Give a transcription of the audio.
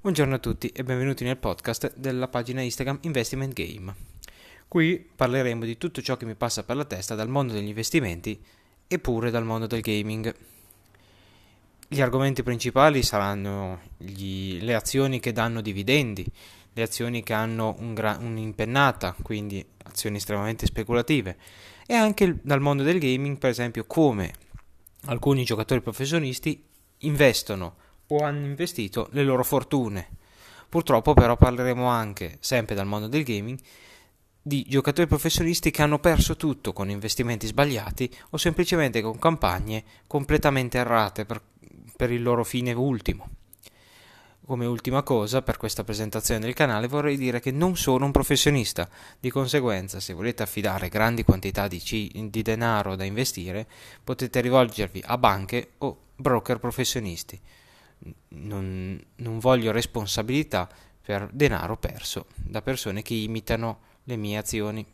Buongiorno a tutti e benvenuti nel podcast della pagina Instagram Investment Game. Qui parleremo di tutto ciò che mi passa per la testa dal mondo degli investimenti e pure dal mondo del gaming. Gli argomenti principali saranno gli, le azioni che danno dividendi, le azioni che hanno un gra- un'impennata, quindi azioni estremamente speculative, e anche dal mondo del gaming, per esempio, come alcuni giocatori professionisti investono o hanno investito le loro fortune. Purtroppo però parleremo anche, sempre dal mondo del gaming, di giocatori professionisti che hanno perso tutto con investimenti sbagliati o semplicemente con campagne completamente errate per, per il loro fine ultimo. Come ultima cosa, per questa presentazione del canale vorrei dire che non sono un professionista, di conseguenza se volete affidare grandi quantità di, c- di denaro da investire potete rivolgervi a banche o broker professionisti non, non voglio responsabilità per denaro perso da persone che imitano le mie azioni.